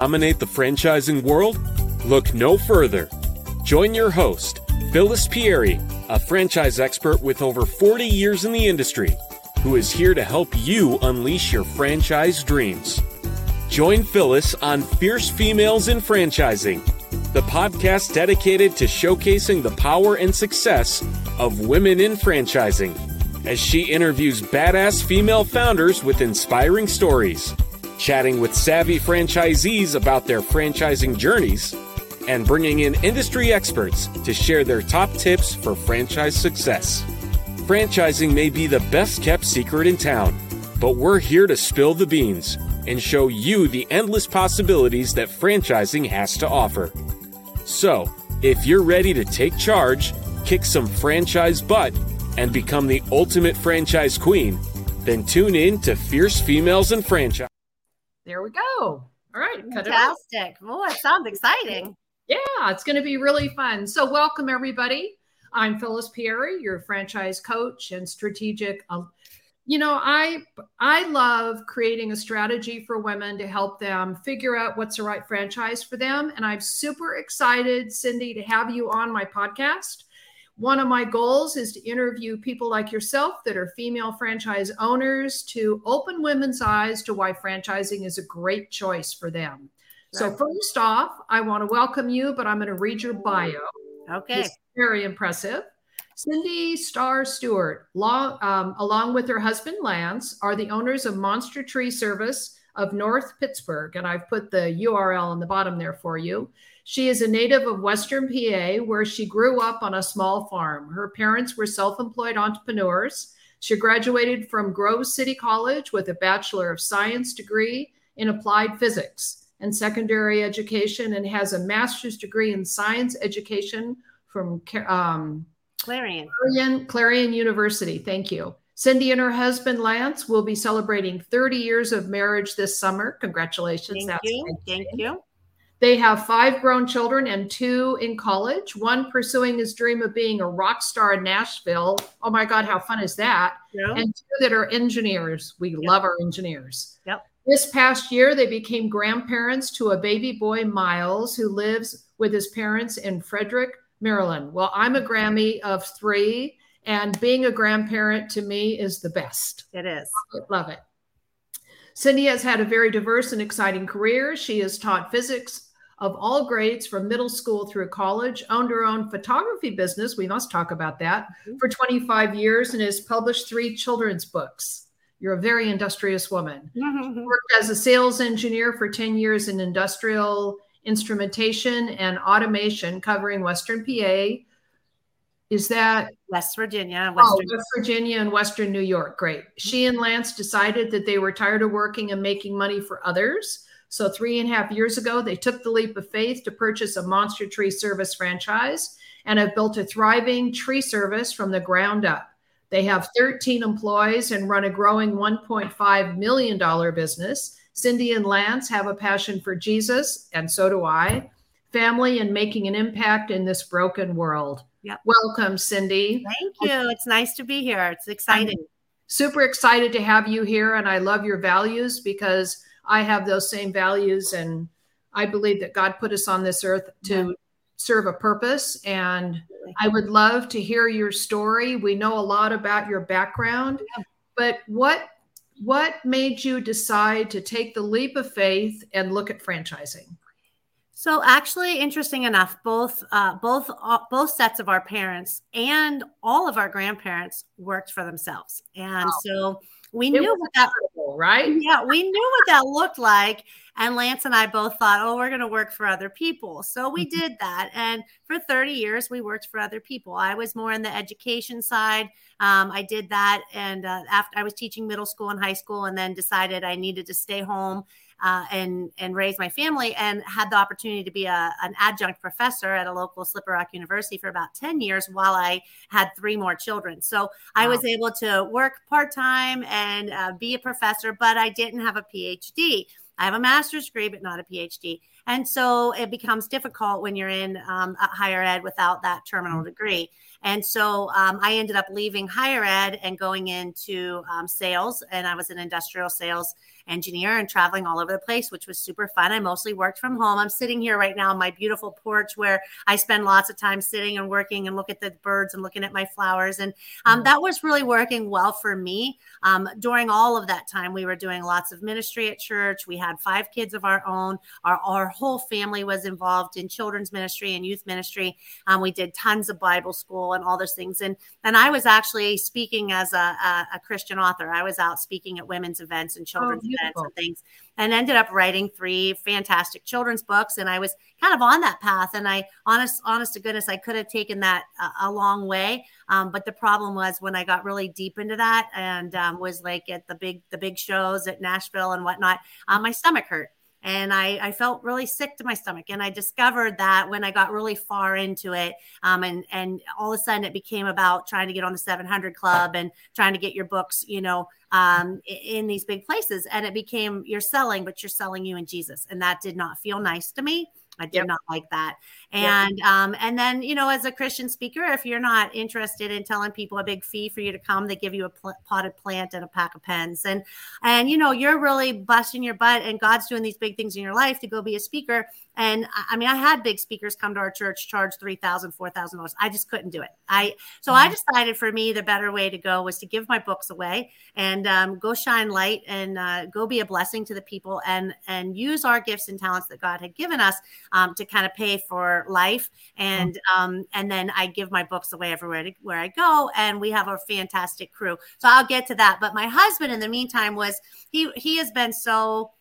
dominate the franchising world? Look no further. Join your host, Phyllis Pieri, a franchise expert with over 40 years in the industry, who is here to help you unleash your franchise dreams. Join Phyllis on Fierce Females in Franchising, the podcast dedicated to showcasing the power and success of women in franchising, as she interviews badass female founders with inspiring stories chatting with savvy franchisees about their franchising journeys, and bringing in industry experts to share their top tips for franchise success. Franchising may be the best kept secret in town, but we're here to spill the beans and show you the endless possibilities that franchising has to offer. So, if you're ready to take charge, kick some franchise butt, and become the ultimate franchise queen, then tune in to Fierce Females in Franchise. There we go. All right. Fantastic. Oh, it sounds exciting. Yeah, it's going to be really fun. So, welcome everybody. I'm Phyllis Pieri, your franchise coach and strategic. Uh, you know, I I love creating a strategy for women to help them figure out what's the right franchise for them, and I'm super excited, Cindy, to have you on my podcast one of my goals is to interview people like yourself that are female franchise owners to open women's eyes to why franchising is a great choice for them. So, first off, I want to welcome you, but I'm going to read your bio. Okay. It's very impressive. Cindy Starr Stewart, long, um, along with her husband Lance, are the owners of Monster Tree Service of North Pittsburgh. And I've put the URL on the bottom there for you. She is a native of Western PA, where she grew up on a small farm. Her parents were self employed entrepreneurs. She graduated from Grove City College with a Bachelor of Science degree in Applied Physics and Secondary Education and has a master's degree in Science Education from um, Clarion. Clarion. Clarion University. Thank you. Cindy and her husband Lance will be celebrating 30 years of marriage this summer. Congratulations. Thank That's you. Thank you. They have five grown children and two in college, one pursuing his dream of being a rock star in Nashville. Oh my God, how fun is that? Yep. And two that are engineers. We yep. love our engineers. Yep. This past year, they became grandparents to a baby boy, Miles, who lives with his parents in Frederick, Maryland. Well, I'm a Grammy of three, and being a grandparent to me is the best. It is. Love it. Cindy has had a very diverse and exciting career. She has taught physics, of all grades from middle school through college, owned her own photography business. We must talk about that mm-hmm. for 25 years and has published three children's books. You're a very industrious woman. Mm-hmm. Worked as a sales engineer for 10 years in industrial instrumentation and automation, covering Western PA. Is that West Virginia? Western- oh, West Virginia and Western New York. Great. She and Lance decided that they were tired of working and making money for others so, three and a half years ago, they took the leap of faith to purchase a monster tree service franchise and have built a thriving tree service from the ground up. They have 13 employees and run a growing $1.5 million business. Cindy and Lance have a passion for Jesus, and so do I, family, and making an impact in this broken world. Yep. Welcome, Cindy. Thank you. It's nice to be here. It's exciting. I'm super excited to have you here, and I love your values because I have those same values, and I believe that God put us on this earth to yeah. serve a purpose. And I would love to hear your story. We know a lot about your background, yeah. but what what made you decide to take the leap of faith and look at franchising? So actually, interesting enough, both uh, both uh, both sets of our parents and all of our grandparents worked for themselves, and wow. so we it knew what that right? Yeah, we knew what that looked like. And Lance and I both thought, oh, we're going to work for other people. So we mm-hmm. did that. And for 30 years, we worked for other people. I was more in the education side. Um, I did that. And uh, after I was teaching middle school and high school, and then decided I needed to stay home uh, and and raise my family and had the opportunity to be a, an adjunct professor at a local Slippery Rock University for about 10 years while I had three more children. So wow. I was able to work part time and uh, be a professor, but I didn't have a PhD. I have a master's degree, but not a PhD. And so it becomes difficult when you're in um, higher ed without that terminal mm-hmm. degree. And so um, I ended up leaving higher ed and going into um, sales, and I was in industrial sales engineer and traveling all over the place, which was super fun. I mostly worked from home. I'm sitting here right now on my beautiful porch where I spend lots of time sitting and working and look at the birds and looking at my flowers. And um, that was really working well for me. Um, during all of that time, we were doing lots of ministry at church. We had five kids of our own. Our, our whole family was involved in children's ministry and youth ministry. Um, we did tons of Bible school and all those things. And and I was actually speaking as a, a, a Christian author. I was out speaking at women's events and oh, children's oh, events and things, and ended up writing three fantastic children's books. And I was kind of on that path. And I, honest, honest to goodness, I could have taken that a, a long way. Um, but the problem was when I got really deep into that and um, was like at the big, the big shows at Nashville and whatnot, um, my stomach hurt and I, I, felt really sick to my stomach. And I discovered that when I got really far into it, um, and and all of a sudden it became about trying to get on the 700 Club and trying to get your books, you know, um, in these big places. And it became you're selling, but you're selling you and Jesus, and that did not feel nice to me. I did yep. not like that. And um, and then you know, as a Christian speaker, if you're not interested in telling people a big fee for you to come, they give you a pl- potted plant and a pack of pens. And and you know, you're really busting your butt, and God's doing these big things in your life to go be a speaker. And I mean, I had big speakers come to our church, charge three thousand, four thousand dollars. I just couldn't do it. I so mm-hmm. I decided for me the better way to go was to give my books away and um, go shine light and uh, go be a blessing to the people and and use our gifts and talents that God had given us um, to kind of pay for life. And um, and then I give my books away everywhere to, where I go, and we have a fantastic crew. So I'll get to that. But my husband, in the meantime, was he he has been so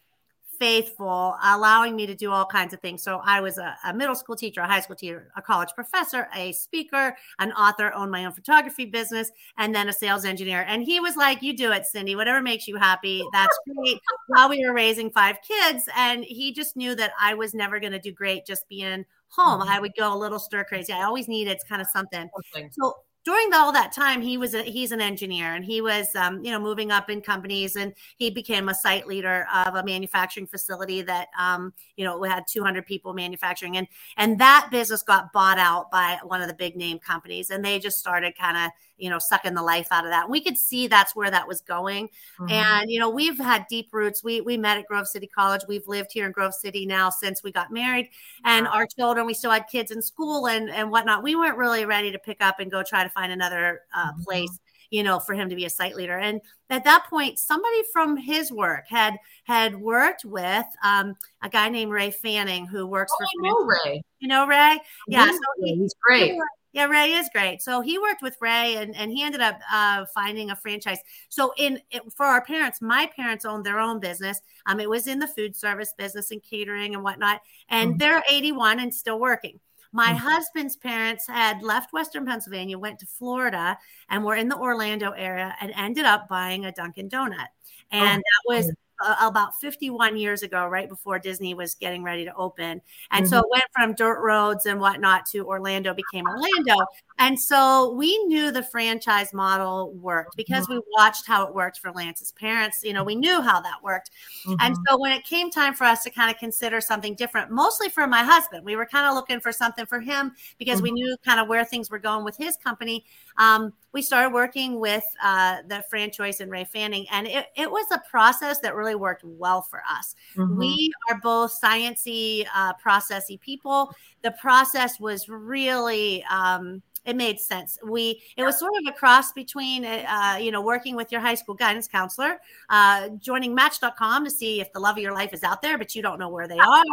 faithful, allowing me to do all kinds of things. So I was a, a, middle school teacher, a high school teacher, a college professor, a speaker, an author, owned my own photography business, and then a sales engineer. And he was like, You do it, Cindy, whatever makes you happy. That's great. While we were raising five kids. And he just knew that I was never going to do great just being home. Mm-hmm. I would go a little stir crazy. I always needed kind of something. something. So during all that time he was a, he's an engineer and he was um, you know moving up in companies and he became a site leader of a manufacturing facility that um, you know had 200 people manufacturing and and that business got bought out by one of the big name companies and they just started kind of you know, sucking the life out of that. And we could see that's where that was going. Mm-hmm. And, you know, we've had deep roots. We we met at Grove City College. We've lived here in Grove City now since we got married. And wow. our children, we still had kids in school and and whatnot. We weren't really ready to pick up and go try to find another uh, mm-hmm. place you know for him to be a site leader and at that point somebody from his work had had worked with um, a guy named ray fanning who works oh, for I know ray you know ray yeah so he, he's great yeah, Ray is great. So he worked with Ray, and, and he ended up uh, finding a franchise. So in it, for our parents, my parents owned their own business. Um, it was in the food service business and catering and whatnot. And mm-hmm. they're 81 and still working. My mm-hmm. husband's parents had left Western Pennsylvania, went to Florida, and were in the Orlando area, and ended up buying a Dunkin' Donut. And oh. that was uh, about 51 years ago, right before Disney was getting ready to open. And mm-hmm. so it went from dirt roads and whatnot to Orlando became Orlando. And so we knew the franchise model worked because mm-hmm. we watched how it worked for Lance's parents. You know, we knew how that worked. Mm-hmm. And so when it came time for us to kind of consider something different, mostly for my husband, we were kind of looking for something for him because mm-hmm. we knew kind of where things were going with his company. Um, we started working with uh, the franchise and Ray Fanning, and it, it was a process that really worked well for us. Mm-hmm. We are both sciencey, uh, processy people. The process was really um, it made sense. We it was sort of a cross between uh, you know working with your high school guidance counselor, uh, joining Match.com to see if the love of your life is out there, but you don't know where they are.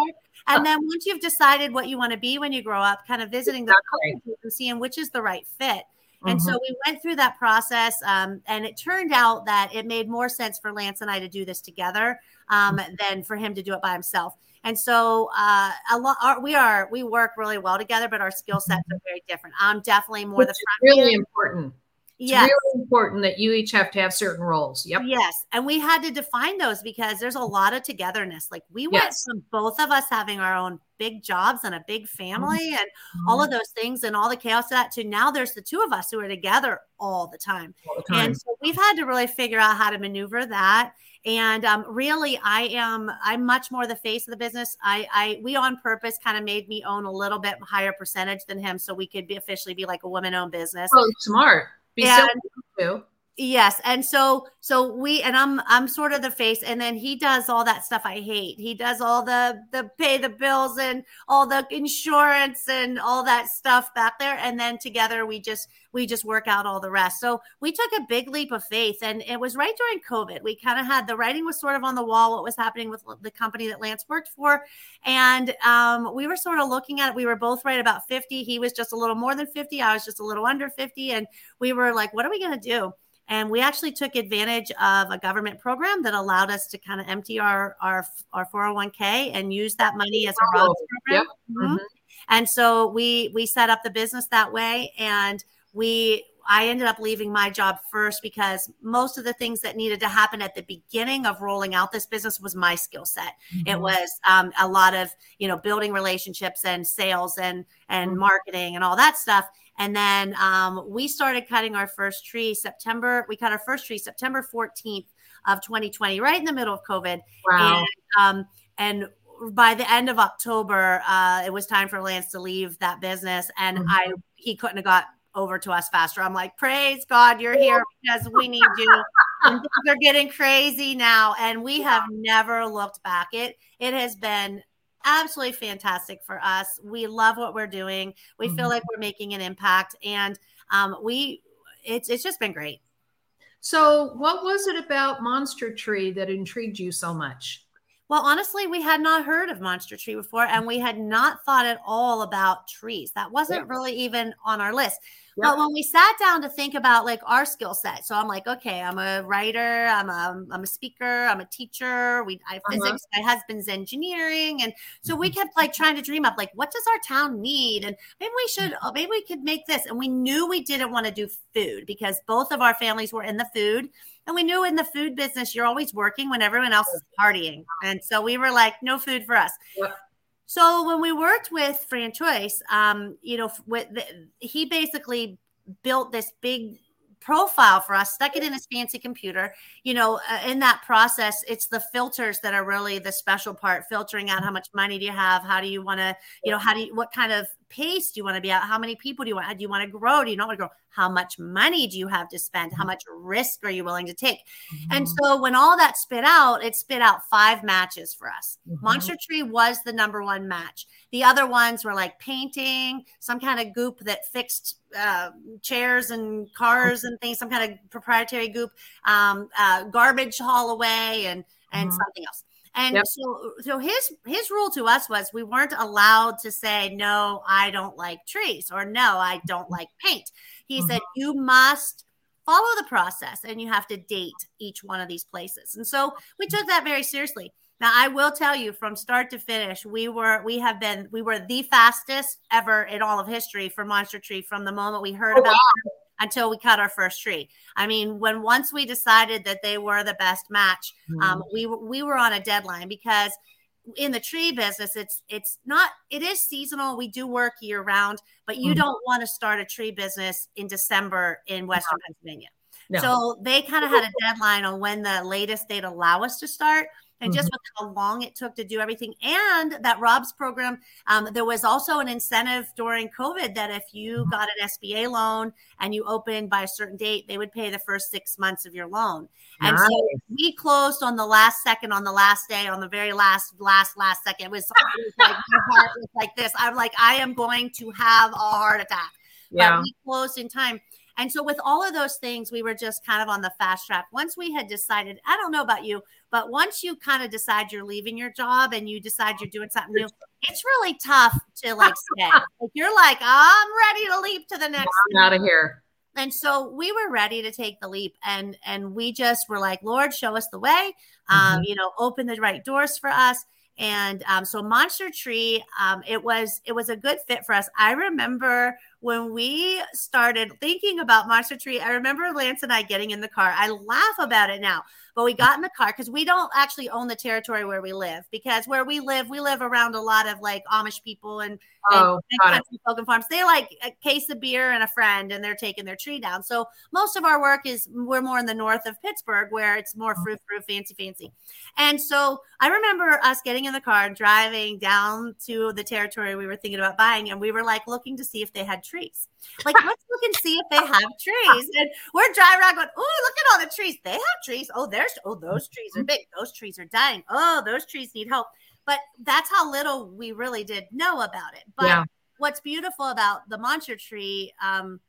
And then once you've decided what you want to be when you grow up, kind of visiting the exactly. and seeing which is the right fit. And mm-hmm. so we went through that process, um, and it turned out that it made more sense for Lance and I to do this together um, than for him to do it by himself. And so uh, a lot our, we are we work really well together, but our skill sets are very different. I'm definitely more Which the front really important. It's really important that you each have to have certain roles. Yep. Yes. And we had to define those because there's a lot of togetherness. Like we went yes. from both of us having our own big jobs and a big family mm-hmm. and mm-hmm. all of those things and all the chaos of that to now there's the two of us who are together all the time. All the time. And so we've had to really figure out how to maneuver that and um, really i am i'm much more the face of the business i i we on purpose kind of made me own a little bit higher percentage than him so we could be officially be like a woman owned business oh smart be and, so Yes, and so so we and I'm I'm sort of the face, and then he does all that stuff I hate. He does all the the pay the bills and all the insurance and all that stuff back there, and then together we just we just work out all the rest. So we took a big leap of faith, and it was right during COVID. We kind of had the writing was sort of on the wall what was happening with the company that Lance worked for, and um, we were sort of looking at it. We were both right about fifty. He was just a little more than fifty. I was just a little under fifty, and we were like, "What are we going to do?" And we actually took advantage of a government program that allowed us to kind of empty our our, our 401k and use that money as a oh, program. Yep. Mm-hmm. Mm-hmm. And so we we set up the business that way and we I ended up leaving my job first because most of the things that needed to happen at the beginning of rolling out this business was my skill set. Mm-hmm. It was um, a lot of you know building relationships and sales and and mm-hmm. marketing and all that stuff. And then um, we started cutting our first tree September. We cut our first tree September 14th of 2020, right in the middle of COVID. Wow. And, um, and by the end of October, uh, it was time for Lance to leave that business, and mm-hmm. I he couldn't have got over to us faster. I'm like, praise God, you're here because we need you. and things are getting crazy now, and we have never looked back. It it has been absolutely fantastic for us. We love what we're doing. We mm-hmm. feel like we're making an impact, and um, we it's it's just been great. So, what was it about Monster Tree that intrigued you so much? Well, honestly, we had not heard of Monster Tree before, and we had not thought at all about trees. That wasn't yeah. really even on our list. Yeah. But when we sat down to think about like our skill set, so I'm like, okay, I'm a writer, I'm a, I'm a speaker, I'm a teacher. We, I uh-huh. physics, my husband's engineering, and so we mm-hmm. kept like trying to dream up like, what does our town need, and maybe we should, oh, maybe we could make this. And we knew we didn't want to do food because both of our families were in the food. And we knew in the food business, you're always working when everyone else is partying. And so we were like, no food for us. So when we worked with FranChoice, um, you know, with the, he basically built this big profile for us, stuck it in his fancy computer. You know, uh, in that process, it's the filters that are really the special part, filtering out how much money do you have, how do you want to, you know, how do you, what kind of pace do you want to be at, how many people do you want, do you want to grow, do you not want to grow, how much money do you have to spend, how mm-hmm. much risk are you willing to take? Mm-hmm. And so when all that spit out, it spit out five matches for us. Mm-hmm. Monster Tree was the number one match. The other ones were like painting, some kind of goop that fixed uh, chairs and cars and things, some kind of proprietary goop, um, uh, garbage haul away, and and mm-hmm. something else. And yep. so, so his his rule to us was we weren't allowed to say no, I don't like trees, or no, I don't like paint. He mm-hmm. said you must follow the process and you have to date each one of these places. And so we took that very seriously. Now I will tell you from start to finish, we were we have been we were the fastest ever in all of history for Monster Tree from the moment we heard oh, about wow. Until we cut our first tree. I mean, when once we decided that they were the best match, mm-hmm. um, we we were on a deadline because in the tree business it's it's not it is seasonal we do work year round but you mm-hmm. don't want to start a tree business in december in western no. pennsylvania no. so they kind of had a deadline on when the latest they'd allow us to start and just mm-hmm. with how long it took to do everything and that ROBS program um, there was also an incentive during covid that if you mm-hmm. got an sba loan and you opened by a certain date they would pay the first six months of your loan and nice. so we closed on the last second on the last day on the very last last last second it was, it was like my heart was like this i'm like i am going to have a heart attack yeah. but we closed in time and so, with all of those things, we were just kind of on the fast track. Once we had decided, I don't know about you, but once you kind of decide you're leaving your job and you decide you're doing something new, it's really tough to like stay. like you're like, I'm ready to leap to the next. I'm out of here. And so we were ready to take the leap, and and we just were like, Lord, show us the way. Um, mm-hmm. you know, open the right doors for us. And um, so Monster Tree, um, it was it was a good fit for us. I remember when we started thinking about Monster Tree, I remember Lance and I getting in the car. I laugh about it now, but we got in the car because we don't actually own the territory where we live. Because where we live, we live around a lot of like Amish people and, oh, and, and country folk and farms. They like a case of beer and a friend, and they're taking their tree down. So most of our work is we're more in the north of Pittsburgh, where it's more uh-huh. fruit, fruit, fancy, fancy. And so I remember us getting in the car and driving down to the territory we were thinking about buying, and we were like looking to see if they had trees. Like, let's look and see if they have trees. And we're driving around going, oh, look at all the trees. They have trees. Oh, there's, oh, those trees are big. Those trees are dying. Oh, those trees need help. But that's how little we really did know about it. But yeah. what's beautiful about the monster tree um,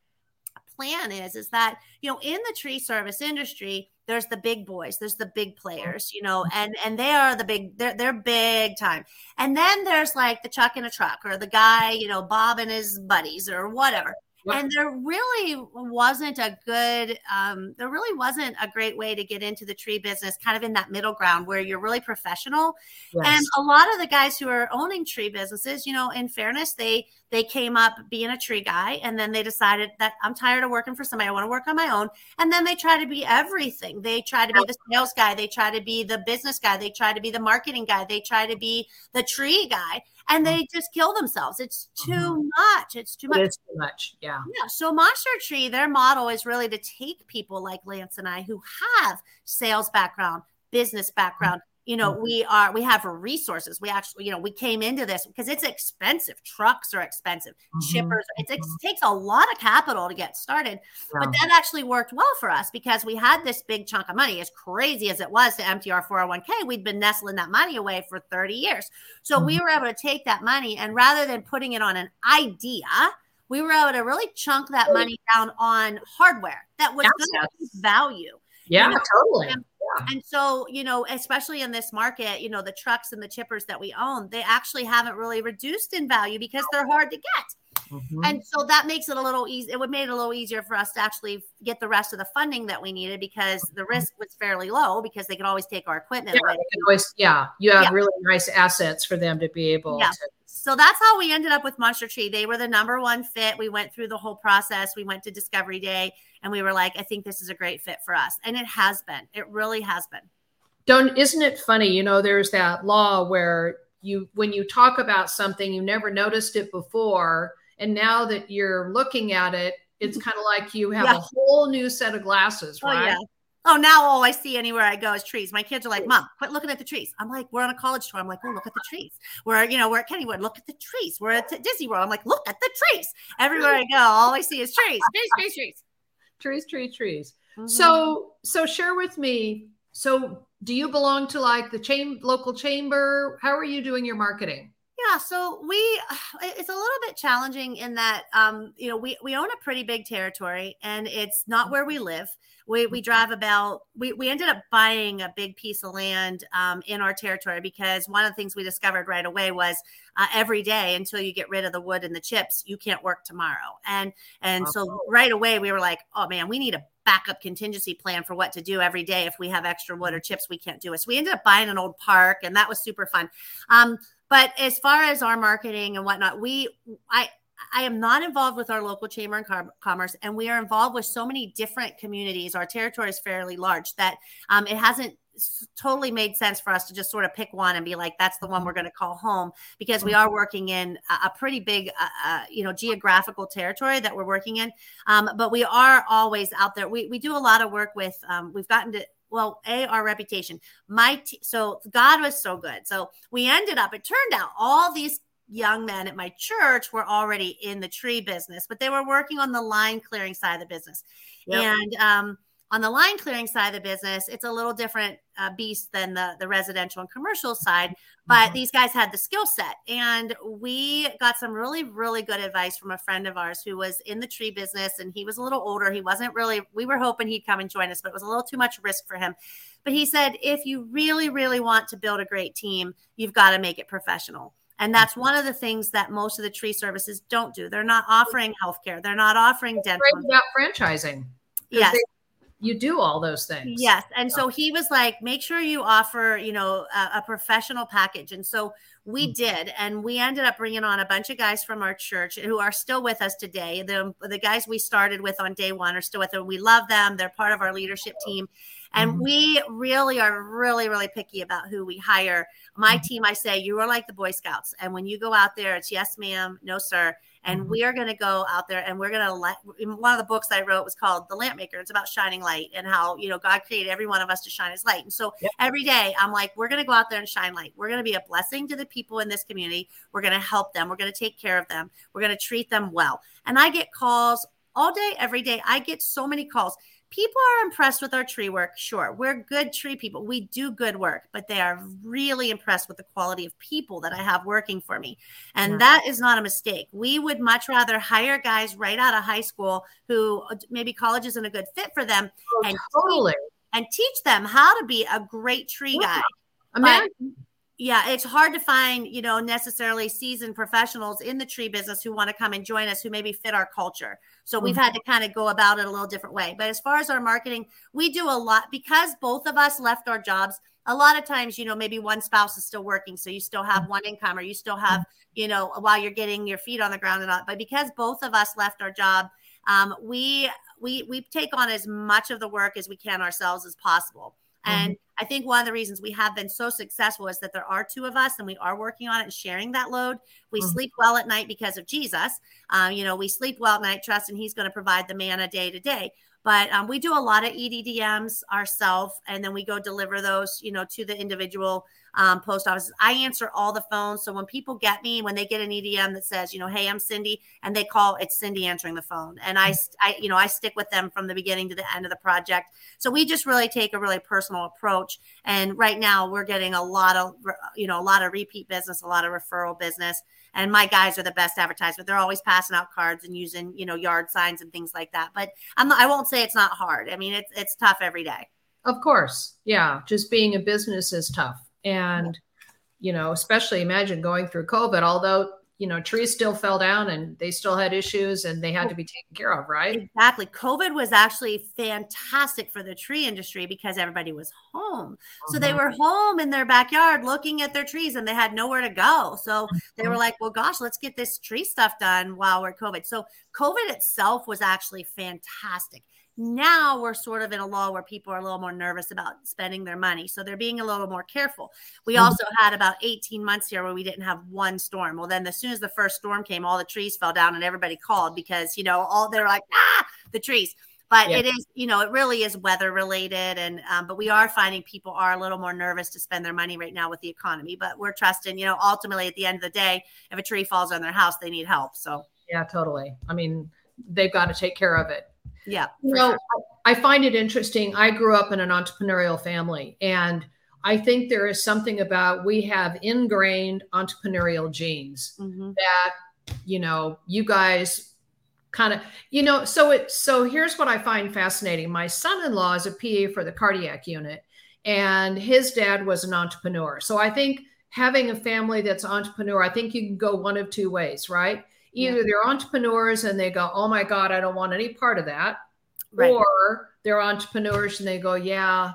plan is, is that, you know, in the tree service industry, there's the big boys there's the big players you know and and they are the big they're, they're big time and then there's like the chuck in a truck or the guy you know bob and his buddies or whatever and there really wasn't a good um, there really wasn't a great way to get into the tree business kind of in that middle ground where you're really professional. Yes. and a lot of the guys who are owning tree businesses you know in fairness they they came up being a tree guy and then they decided that i'm tired of working for somebody i want to work on my own. And then they try to be everything. They try to be the sales guy they try to be the business guy they try to be the marketing guy they try to be the tree guy and mm-hmm. they just kill themselves. It's too mm-hmm. much. It's too much. It's too much. Yeah. Yeah. So Monster Tree, their model is really to take people like Lance and I who have sales background, business background, you know mm-hmm. we are we have resources we actually you know we came into this because it's expensive trucks are expensive mm-hmm. chippers it, mm-hmm. takes a lot of capital to get started yeah. but that actually worked well for us because we had this big chunk of money as crazy as it was to empty our 401k we'd been nestling that money away for 30 years so mm-hmm. we were able to take that money and rather than putting it on an idea we were able to really chunk that money down on hardware that was yes. good value yeah, you know? totally. And, so, you know, especially in this market, you know, the trucks and the chippers that we own, they actually haven't really reduced in value because they're hard to get. Mm-hmm. And so that makes it a little easy. It would make it a little easier for us to actually get the rest of the funding that we needed because the mm-hmm. risk was fairly low because they could always take our equipment yeah, Always, yeah, you have yeah. really nice assets for them to be able yeah. to. So that's how we ended up with Monster Tree. They were the number one fit. We went through the whole process. We went to Discovery Day and we were like, I think this is a great fit for us. And it has been. It really has been. Don't isn't it funny? You know, there's that law where you when you talk about something, you never noticed it before. And now that you're looking at it, it's kind of like you have yeah. a whole new set of glasses, right? Oh, yeah. Oh, now all I see anywhere I go is trees. My kids are like, Mom, quit looking at the trees. I'm like, we're on a college tour. I'm like, oh, look at the trees. We're, you know, we're at Kennywood. Look at the trees. We're at Disney World. I'm like, look at the trees. Everywhere I go, all I see is trees, trees, trees, trees trees, trees, trees. Mm-hmm. So, so share with me. So, do you belong to like the chain local chamber? How are you doing your marketing? Yeah, so we it's a little bit challenging in that um, you know we we own a pretty big territory and it's not where we live. We we drive about we we ended up buying a big piece of land um, in our territory because one of the things we discovered right away was uh, every day until you get rid of the wood and the chips, you can't work tomorrow. And and so right away we were like, oh man, we need a backup contingency plan for what to do every day if we have extra wood or chips we can't do it. So we ended up buying an old park, and that was super fun. Um, but as far as our marketing and whatnot, we I I am not involved with our local chamber of commerce, and we are involved with so many different communities. Our territory is fairly large that um, it hasn't totally made sense for us to just sort of pick one and be like, that's the one we're going to call home because we are working in a, pretty big, uh, uh, you know, geographical territory that we're working in. Um, but we are always out there. We, we do a lot of work with, um, we've gotten to, well, a our reputation. My t- so God was so good. So we ended up. It turned out all these young men at my church were already in the tree business, but they were working on the line clearing side of the business. Yep. And um, on the line clearing side of the business, it's a little different uh, beast than the, the residential and commercial side, but mm-hmm. these guys had the skill set. And we got some really, really good advice from a friend of ours who was in the tree business and he was a little older. He wasn't really, we were hoping he'd come and join us, but it was a little too much risk for him. But he said, if you really, really want to build a great team, you've got to make it professional. And that's mm-hmm. one of the things that most of the tree services don't do. They're not offering healthcare. They're not offering dental. About franchising. Yes. They, you do all those things. Yes. And so he was like, make sure you offer, you know, a, a professional package. And so we mm-hmm. did. And we ended up bringing on a bunch of guys from our church who are still with us today. The, the guys we started with on day one are still with us. We love them. They're part of our leadership team. And mm-hmm. we really are really, really picky about who we hire. My mm-hmm. team, I say, you are like the Boy Scouts. And when you go out there, it's yes, ma'am, no, sir. And mm-hmm. we are going to go out there and we're going to let one of the books I wrote was called The Lamp Maker. It's about shining light and how, you know, God created every one of us to shine his light. And so yep. every day I'm like, we're going to go out there and shine light. We're going to be a blessing to the people in this community. We're going to help them. We're going to take care of them. We're going to treat them well. And I get calls all day, every day. I get so many calls people are impressed with our tree work. Sure, we're good tree people. We do good work, but they are really impressed with the quality of people that I have working for me. And yeah. that is not a mistake. We would much rather hire guys right out of high school who uh, maybe college isn't a good fit for them oh, and totally teach, and teach them how to be a great tree yeah. guy. Imagine, yeah, it's hard to find, you know, necessarily seasoned professionals in the tree business who want to come and join us who maybe fit our culture. So we've mm-hmm. had to kind of go about it a little different way. But as far as our marketing, we do a lot because both of us left our jobs. A lot of times, you know, maybe one spouse is still working, so you still have one income, or you still have, you know, while you're getting your feet on the ground and all. But because both of us left our job, um, we we we take on as much of the work as we can ourselves as possible. And mm-hmm. I think one of the reasons we have been so successful is that there are two of us and we are working on it and sharing that load. We mm-hmm. sleep well at night because of Jesus. Um, you know, we sleep well at night, trust, and He's going to provide the manna day to day. But um, we do a lot of EDDMs ourselves, and then we go deliver those, you know, to the individual um, post offices. I answer all the phones. So when people get me, when they get an EDDM that says, you know, hey, I'm Cindy, and they call, it's Cindy answering the phone. And I, I, you know, I stick with them from the beginning to the end of the project. So we just really take a really personal approach. And right now we're getting a lot of, you know, a lot of repeat business, a lot of referral business. And my guys are the best advertisement. They're always passing out cards and using, you know, yard signs and things like that. But I'm not, I won't say it's not hard. I mean, it's it's tough every day. Of course. Yeah. Just being a business is tough. And, you know, especially imagine going through COVID, although, you know, trees still fell down and they still had issues and they had to be taken care of, right? Exactly. COVID was actually fantastic for the tree industry because everybody was home. So they mm-hmm. were home in their backyard looking at their trees and they had nowhere to go. So they were mm-hmm. like, well, gosh, let's get this tree stuff done while we're COVID. So COVID itself was actually fantastic. Now we're sort of in a law where people are a little more nervous about spending their money. So they're being a little more careful. We mm-hmm. also had about 18 months here where we didn't have one storm. Well, then as soon as the first storm came, all the trees fell down and everybody called because, you know, all they're like, ah, the trees. But yeah. it is, you know, it really is weather related. And, um, but we are finding people are a little more nervous to spend their money right now with the economy. But we're trusting, you know, ultimately at the end of the day, if a tree falls on their house, they need help. So, yeah, totally. I mean, they've got to take care of it. Yeah. You know, sure. I find it interesting. I grew up in an entrepreneurial family, and I think there is something about we have ingrained entrepreneurial genes mm-hmm. that, you know, you guys kind of, you know, so it, so here's what I find fascinating. My son in law is a PA for the cardiac unit, and his dad was an entrepreneur. So I think having a family that's entrepreneur, I think you can go one of two ways, right? Either yeah. they're entrepreneurs and they go, oh my God, I don't want any part of that. Right. Or they're entrepreneurs and they go, yeah,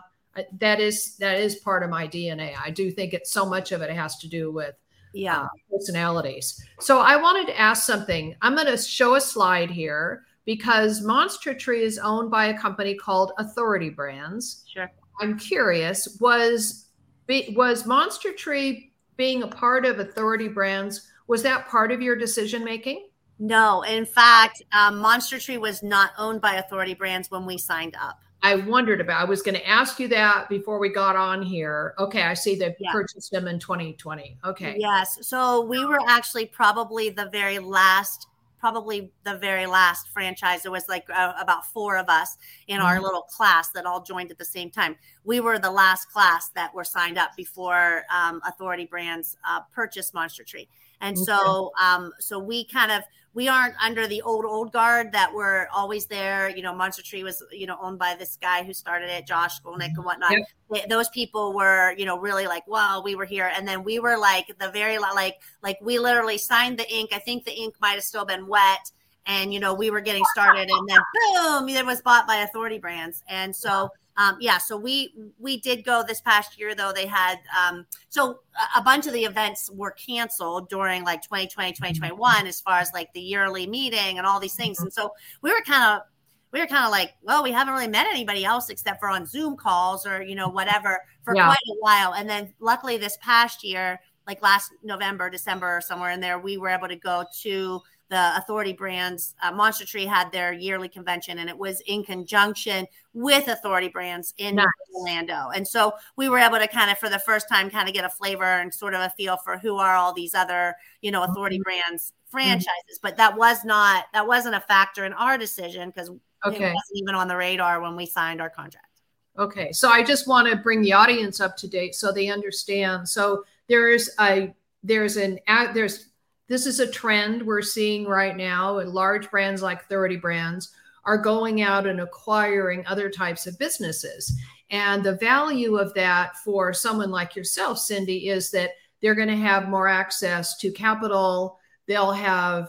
that is that is part of my DNA. I do think it's so much of it has to do with yeah uh, personalities. So I wanted to ask something. I'm going to show a slide here because Monster Tree is owned by a company called Authority Brands. Sure. I'm curious was was Monster Tree being a part of Authority Brands was that part of your decision making? No, in fact, um, Monster Tree was not owned by Authority Brands when we signed up. I wondered about. I was going to ask you that before we got on here. Okay, I see they yeah. purchased them in 2020. Okay. Yes. So we were actually probably the very last probably the very last franchise. There was like uh, about four of us in mm-hmm. our little class that all joined at the same time. We were the last class that were signed up before um, Authority Brands uh, purchased Monster Tree. And okay. so, um, so we kind of we aren't under the old old guard that were always there. You know, Monster Tree was you know owned by this guy who started it, Josh Skolnick and whatnot. Yep. They, those people were you know really like, wow, we were here, and then we were like the very like like we literally signed the ink. I think the ink might have still been wet, and you know we were getting started, and then boom, it was bought by Authority Brands, and so um, yeah, so we we did go this past year though. They had um, so a bunch of the events were canceled during like 2020, 2021, as far as like the yearly meeting and all these things. And so we were kind of we were kind of like, well, we haven't really met anybody else except for on Zoom calls or, you know, whatever for yeah. quite a while. And then luckily this past year, like last November, December, or somewhere in there, we were able to go to the Authority Brands. Uh, Monster Tree had their yearly convention, and it was in conjunction with Authority Brands in nice. Orlando. And so we were able to kind of, for the first time, kind of get a flavor and sort of a feel for who are all these other, you know, Authority mm-hmm. Brands franchises. Mm-hmm. But that was not that wasn't a factor in our decision because okay. it wasn't even on the radar when we signed our contract. Okay, so I just want to bring the audience up to date so they understand. So there's a there's an there's this is a trend we're seeing right now and large brands like Authority Brands are going out and acquiring other types of businesses. And the value of that for someone like yourself cindy is that they're going to have more access to capital. They'll have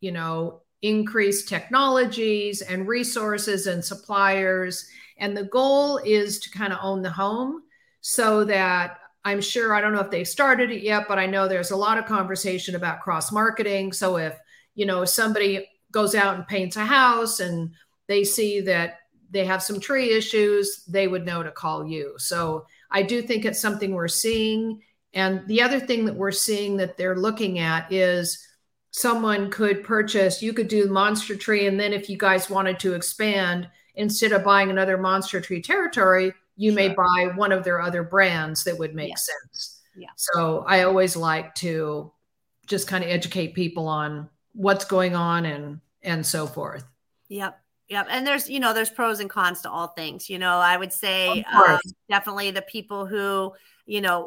you know increased technologies and resources and suppliers. And the goal is to kind of own the home so that I'm sure I don't know if they've started it yet, but I know there's a lot of conversation about cross marketing. So if you know somebody goes out and paints a house and they see that they have some tree issues, they would know to call you. So I do think it's something we're seeing. And the other thing that we're seeing that they're looking at is someone could purchase, you could do monster tree. And then if you guys wanted to expand, instead of buying another monster tree territory, you sure. may buy one of their other brands that would make yeah. sense. Yeah. So I always like to just kind of educate people on what's going on and and so forth. Yep. Yep. And there's, you know, there's pros and cons to all things. You know, I would say um, definitely the people who you know,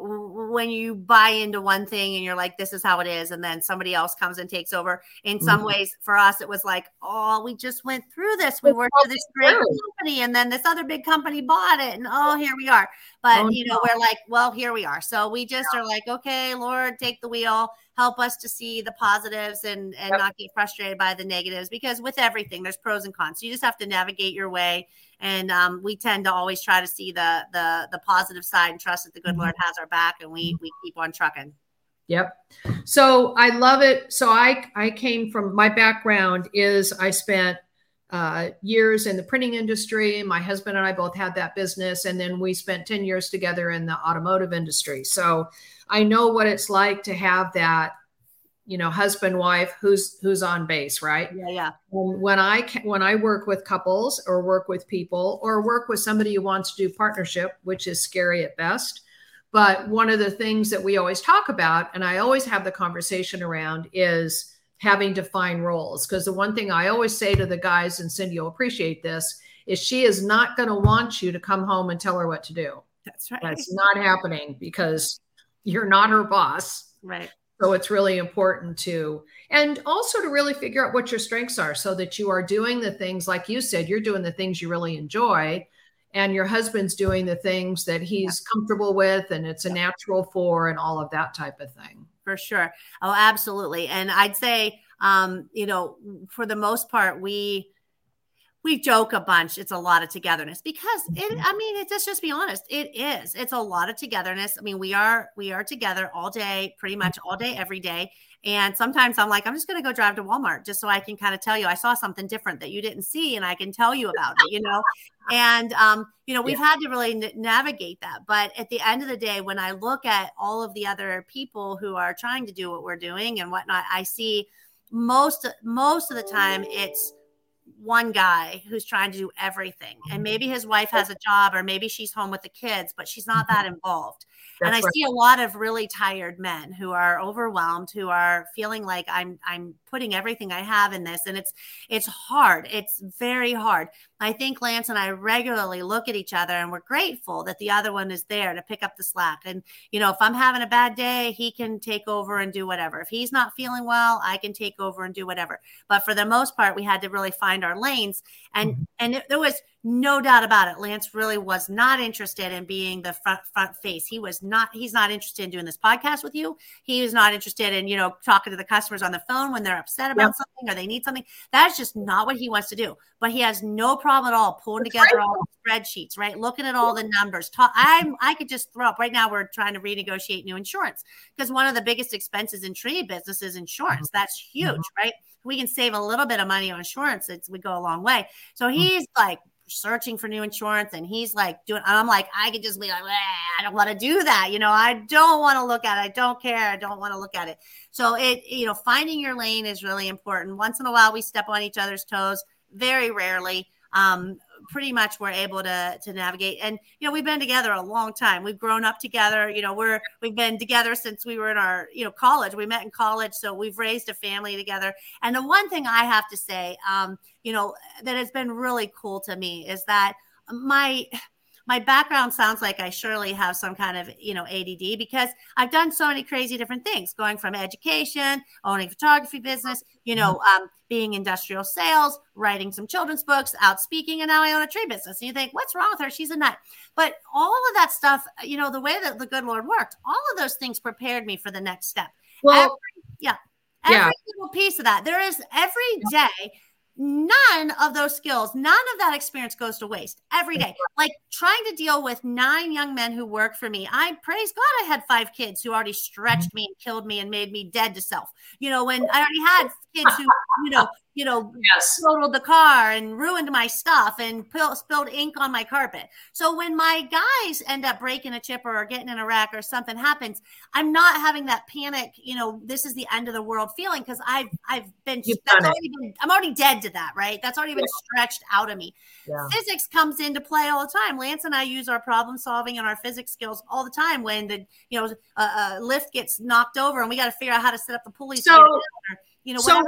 when you buy into one thing and you're like, this is how it is, and then somebody else comes and takes over. In some mm-hmm. ways, for us, it was like, oh, we just went through this. We worked for this great company, and then this other big company bought it, and oh, here we are. But oh, you know, we're like, well, here we are. So we just yeah. are like, okay, Lord, take the wheel, help us to see the positives and and yep. not get frustrated by the negatives, because with everything, there's pros and cons. So you just have to navigate your way and um, we tend to always try to see the the the positive side and trust that the good mm-hmm. Lord has our back, and we we keep on trucking. Yep. So I love it. So I I came from my background is I spent uh, years in the printing industry. My husband and I both had that business, and then we spent ten years together in the automotive industry. So I know what it's like to have that you know husband wife who's who's on base right? Yeah yeah. And when i when i work with couples or work with people or work with somebody who wants to do partnership which is scary at best but one of the things that we always talk about and i always have the conversation around is having defined roles. Because the one thing i always say to the guys and cindy will appreciate this is she is not going to want you to come home and tell her what to do. That's right. That's not happening because you're not her boss. Right so it's really important to, and also to really figure out what your strengths are so that you are doing the things, like you said, you're doing the things you really enjoy, and your husband's doing the things that he's yeah. comfortable with and it's a natural for, and all of that type of thing. For sure. Oh, absolutely. And I'd say, um, you know, for the most part, we, we joke a bunch. It's a lot of togetherness because it, mm-hmm. I mean, it, let's just be honest. It is. It's a lot of togetherness. I mean, we are, we are together all day, pretty much all day, every day. And sometimes I'm like, I'm just going to go drive to Walmart just so I can kind of tell you I saw something different that you didn't see and I can tell you about it, you know? And, um, you know, we've yeah. had to really n- navigate that. But at the end of the day, when I look at all of the other people who are trying to do what we're doing and whatnot, I see most, most of the time it's, one guy who's trying to do everything. And mm-hmm. maybe his wife has a job or maybe she's home with the kids, but she's not that mm-hmm. involved. That's and I right. see a lot of really tired men who are overwhelmed, who are feeling like I'm I'm putting everything I have in this and it's it's hard. It's very hard. I think Lance and I regularly look at each other and we're grateful that the other one is there to pick up the slack. And you know, if I'm having a bad day, he can take over and do whatever. If he's not feeling well, I can take over and do whatever. But for the most part, we had to really find our lanes and mm-hmm. and there was no doubt about it. Lance really was not interested in being the front front face. He was not. He's not interested in doing this podcast with you. He was not interested in you know talking to the customers on the phone when they're upset about yep. something or they need something. That's just not what he wants to do. But he has no problem at all pulling That's together right. all the spreadsheets, right? Looking at all the numbers. Talk, I'm. I could just throw up right now. We're trying to renegotiate new insurance because one of the biggest expenses in tree business is insurance. Mm-hmm. That's huge, mm-hmm. right? We can save a little bit of money on insurance. It's, we go a long way. So mm-hmm. he's like searching for new insurance and he's like doing i'm like i could just be like i don't want to do that you know i don't want to look at it. I don't care. I don't want to look at it. So it you know finding your lane is really important. Once in a while we step on each other's toes very rarely. Um, pretty much we're able to to navigate. And you know we've been together a long time. We've grown up together. You know we're we've been together since we were in our you know college. We met in college so we've raised a family together. And the one thing i have to say um you know that has been really cool to me is that my my background sounds like I surely have some kind of, you know, ADD because I've done so many crazy different things, going from education, owning photography business, you know, mm-hmm. um, being industrial sales, writing some children's books, out speaking, and now I own a tree business. And you think, what's wrong with her? She's a nut. But all of that stuff, you know, the way that the good Lord worked, all of those things prepared me for the next step. Well, every, yeah, every yeah. little piece of that. There is every day none of those skills, none of that experience goes to waste every day. Like trying to deal with nine young men who work for me. I praise God I had five kids who already stretched me and killed me and made me dead to self. You know, when I already had kids who, you know, you know, yes. totaled the car and ruined my stuff and spilled ink on my carpet. So when my guys end up breaking a chipper or getting in a wreck or something happens, I'm not having that panic, you know, this is the end of the world feeling because I've I've been, already been, I'm already dead to that, right? That's already been yeah. stretched out of me. Yeah. Physics comes into play all the time. Lance and I use our problem solving and our physics skills all the time when the you know a, a lift gets knocked over and we got to figure out how to set up the pulley. So, you know, so,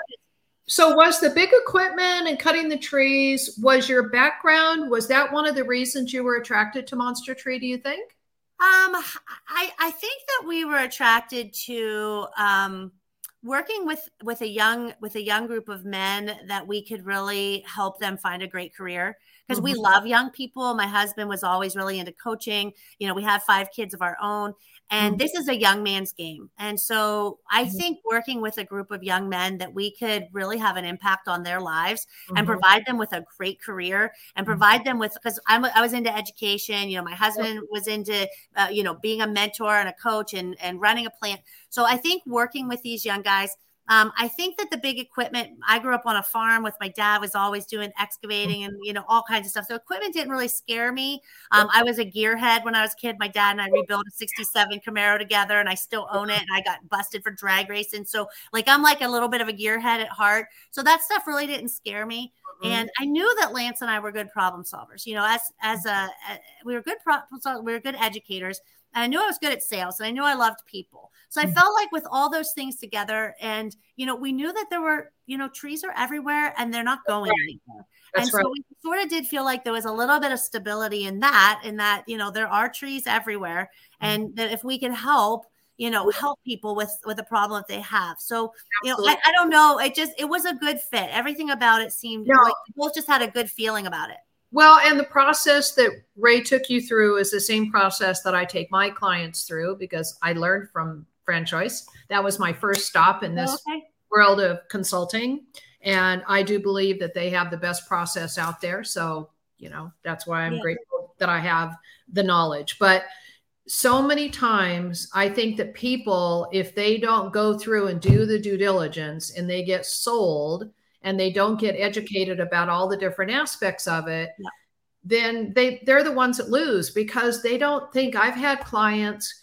so was the big equipment and cutting the trees, was your background, was that one of the reasons you were attracted to Monster Tree, do you think? Um, I, I think that we were attracted to um, working with with a young with a young group of men that we could really help them find a great career because mm-hmm. we love young people. My husband was always really into coaching. You know, we have five kids of our own, and mm-hmm. this is a young man's game. And so I mm-hmm. think working with a group of young men that we could really have an impact on their lives mm-hmm. and provide them with a great career and mm-hmm. provide them with, because I was into education, you know, my husband was into, uh, you know, being a mentor and a coach and, and running a plant. So I think working with these young guys, um, I think that the big equipment, I grew up on a farm with my dad was always doing excavating and, you know, all kinds of stuff. So equipment didn't really scare me. Um, I was a gearhead when I was a kid. My dad and I rebuilt a 67 Camaro together and I still own it. And I got busted for drag racing. So like, I'm like a little bit of a gearhead at heart. So that stuff really didn't scare me. Mm-hmm. And I knew that Lance and I were good problem solvers. You know, as as a, a we were good problem we were good educators. And I knew I was good at sales and I knew I loved people. So I mm. felt like with all those things together, and you know, we knew that there were, you know, trees are everywhere and they're not going anywhere. That's and right. so we sort of did feel like there was a little bit of stability in that, in that, you know, there are trees everywhere. Mm. And that if we could help, you know, help people with with a problem that they have. So, Absolutely. you know, I, I, don't know. It just it was a good fit. Everything about it seemed no. like we both just had a good feeling about it. Well, and the process that Ray took you through is the same process that I take my clients through because I learned from FranChoice. That was my first stop in this oh, okay. world of consulting. And I do believe that they have the best process out there. So, you know, that's why I'm yeah. grateful that I have the knowledge. But so many times, I think that people, if they don't go through and do the due diligence and they get sold, and they don't get educated about all the different aspects of it, yeah. then they they're the ones that lose because they don't think I've had clients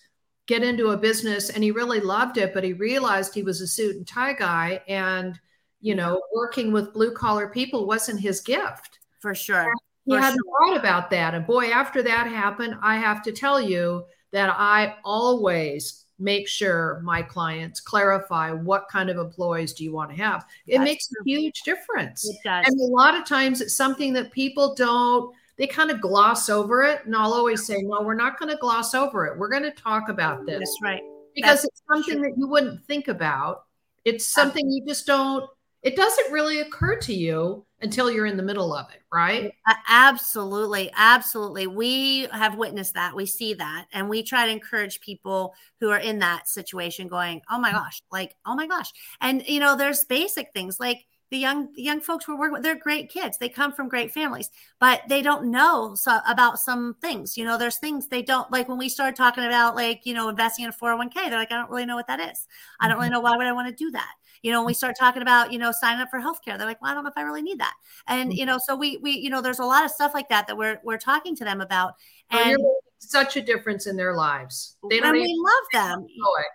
get into a business and he really loved it, but he realized he was a suit and tie guy and you know, working with blue collar people wasn't his gift. For sure. he hadn't sure. thought about that. And boy, after that happened, I have to tell you that I always make sure my clients clarify what kind of employees do you want to have. It That's makes true. a huge difference. It does. And a lot of times it's something that people don't they kind of gloss over it. And I'll always say, no, we're not going to gloss over it. We're going to talk about this. That's right. Because That's it's something true. that you wouldn't think about. It's something you just don't it doesn't really occur to you until you're in the middle of it, right? Absolutely. Absolutely. We have witnessed that. We see that. And we try to encourage people who are in that situation going, oh my gosh, like, oh my gosh. And, you know, there's basic things like, the young the young folks we're working with they're great kids they come from great families but they don't know so, about some things you know there's things they don't like when we start talking about like you know investing in a 401k they're like i don't really know what that is i don't really mm-hmm. know why would i want to do that you know, when we start talking about, you know, signing up for healthcare, they're like, well, I don't know if I really need that. And, mm-hmm. you know, so we, we, you know, there's a lot of stuff like that that we're, we're talking to them about. And oh, such a difference in their lives. They don't and we love them.